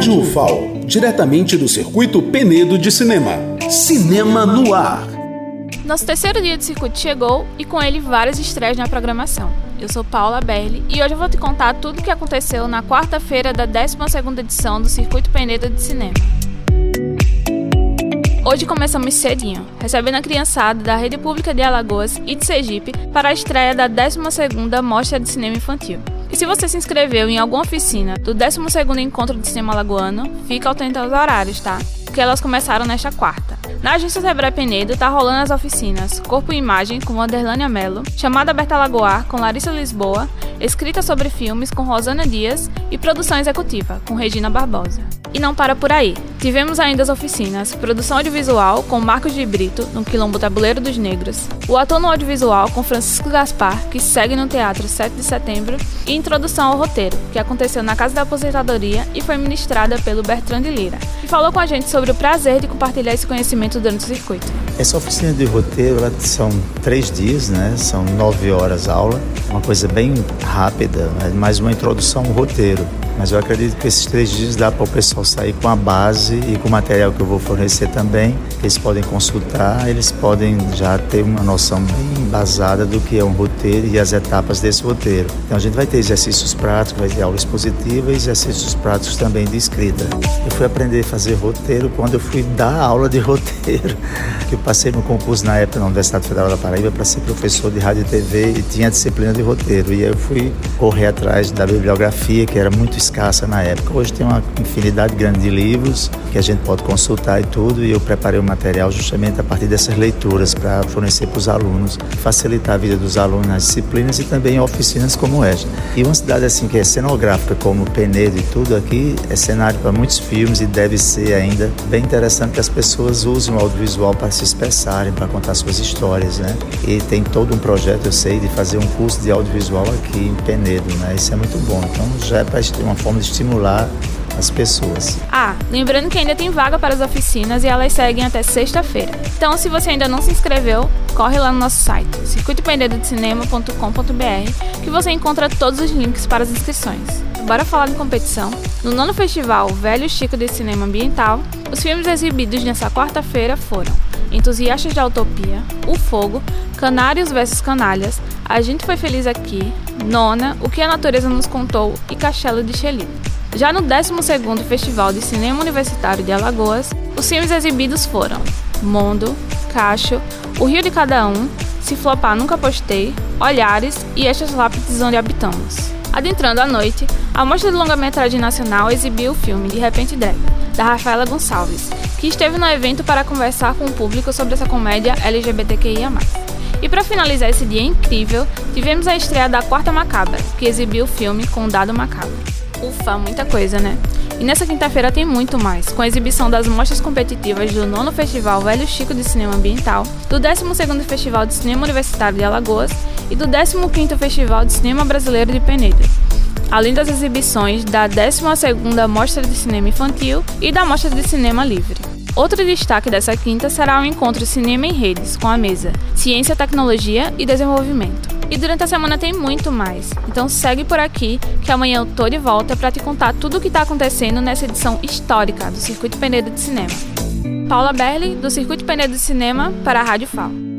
Rádio UFAL, diretamente do Circuito Penedo de Cinema. Cinema no ar. Nosso terceiro dia de circuito chegou e com ele várias estreias na programação. Eu sou Paula Berli e hoje eu vou te contar tudo o que aconteceu na quarta-feira da 12ª edição do Circuito Penedo de Cinema. Hoje começamos cedinho, recebendo a criançada da Rede Pública de Alagoas e de Sergipe para a estreia da 12ª Mostra de Cinema Infantil. E se você se inscreveu em alguma oficina do 12º Encontro de Cinema Alagoano, fica atento aos horários, tá? Porque elas começaram nesta quarta. Na agência Sebrae Penedo tá rolando as oficinas Corpo e Imagem com Wanderlânia Mello, Chamada Aberta Lagoar com Larissa Lisboa, Escrita sobre Filmes com Rosana Dias e Produção Executiva com Regina Barbosa. E não para por aí. Tivemos ainda as oficinas Produção Audiovisual com Marcos de Brito, no Quilombo Tabuleiro dos Negros, o ator no audiovisual com Francisco Gaspar, que segue no Teatro 7 de Setembro, e Introdução ao Roteiro, que aconteceu na Casa da Aposentadoria e foi ministrada pelo Bertrand de Lira, e falou com a gente sobre o prazer de compartilhar esse conhecimento durante o circuito. Essa oficina de roteiro são três dias, né? São nove horas aula, uma coisa bem rápida, né? mais uma introdução ao roteiro. Mas eu acredito que esses três dias dá para o pessoal sair com a base e com o material que eu vou fornecer também. Eles podem consultar, eles podem já ter uma noção bem embasada do que é um roteiro e as etapas desse roteiro. Então a gente vai ter exercícios práticos, vai ter aula expositiva e exercícios práticos também de escrita. Eu fui aprender a fazer roteiro quando eu fui dar aula de roteiro. Eu passei no concurso na época na Universidade Federal da Paraíba para ser professor de rádio e TV e tinha disciplina de roteiro. E eu fui correr atrás da bibliografia, que era muito escassa na época. Hoje tem uma infinidade grande de livros que a gente pode consultar e tudo, e eu preparei o material justamente a partir dessas leituras para fornecer para os alunos, facilitar a vida dos alunos nas disciplinas e também em oficinas como esta. E uma cidade assim que é cenográfica como Penedo e tudo aqui é cenário para muitos filmes e deve ser ainda bem interessante que as pessoas usem o audiovisual para se expressarem, para contar suas histórias, né? E tem todo um projeto, eu sei, de fazer um curso de audiovisual aqui em Penedo, né? Isso é muito bom. Então já é para uma forma de estimular as pessoas. Ah, lembrando que ainda tem vaga para as oficinas e elas seguem até sexta-feira. Então, se você ainda não se inscreveu, corre lá no nosso site, circuitopendedodecinema.com.br, que você encontra todos os links para as inscrições. Bora falar de competição? No nono festival Velho Chico de Cinema Ambiental, os filmes exibidos nessa quarta-feira foram Entusiastas da Utopia, O Fogo, Canários vs Canalhas, A Gente Foi Feliz Aqui, Nona, O que a Natureza Nos Contou e Castelo de Xelito. Já no 12º Festival de Cinema Universitário de Alagoas, os filmes exibidos foram Mundo, Cacho, O Rio de Cada Um, Se Flopar Nunca Postei, Olhares e Estas Lápides Onde Habitamos. Adentrando a noite, a Mostra de Longa-Metragem Nacional exibiu o filme De Repente Drag, da Rafaela Gonçalves, que esteve no evento para conversar com o público sobre essa comédia LGBTQIA+. E para finalizar esse dia incrível, tivemos a estreia da Quarta Macabra, que exibiu o filme com o Dado Macabro. Ufa, muita coisa, né? E nessa quinta-feira tem muito mais, com a exibição das mostras competitivas do nono Festival Velho Chico de Cinema Ambiental, do 12º Festival de Cinema Universitário de Alagoas e do 15º Festival de Cinema Brasileiro de Penedo. Além das exibições da 12ª Mostra de Cinema Infantil e da Mostra de Cinema Livre. Outro destaque dessa quinta será o encontro Cinema em Redes, com a mesa Ciência, Tecnologia e Desenvolvimento. E durante a semana tem muito mais. Então segue por aqui que amanhã eu tô de volta para te contar tudo o que está acontecendo nessa edição histórica do Circuito Penedo de Cinema. Paula Berli, do Circuito Penedo de Cinema, para a Rádio FAO.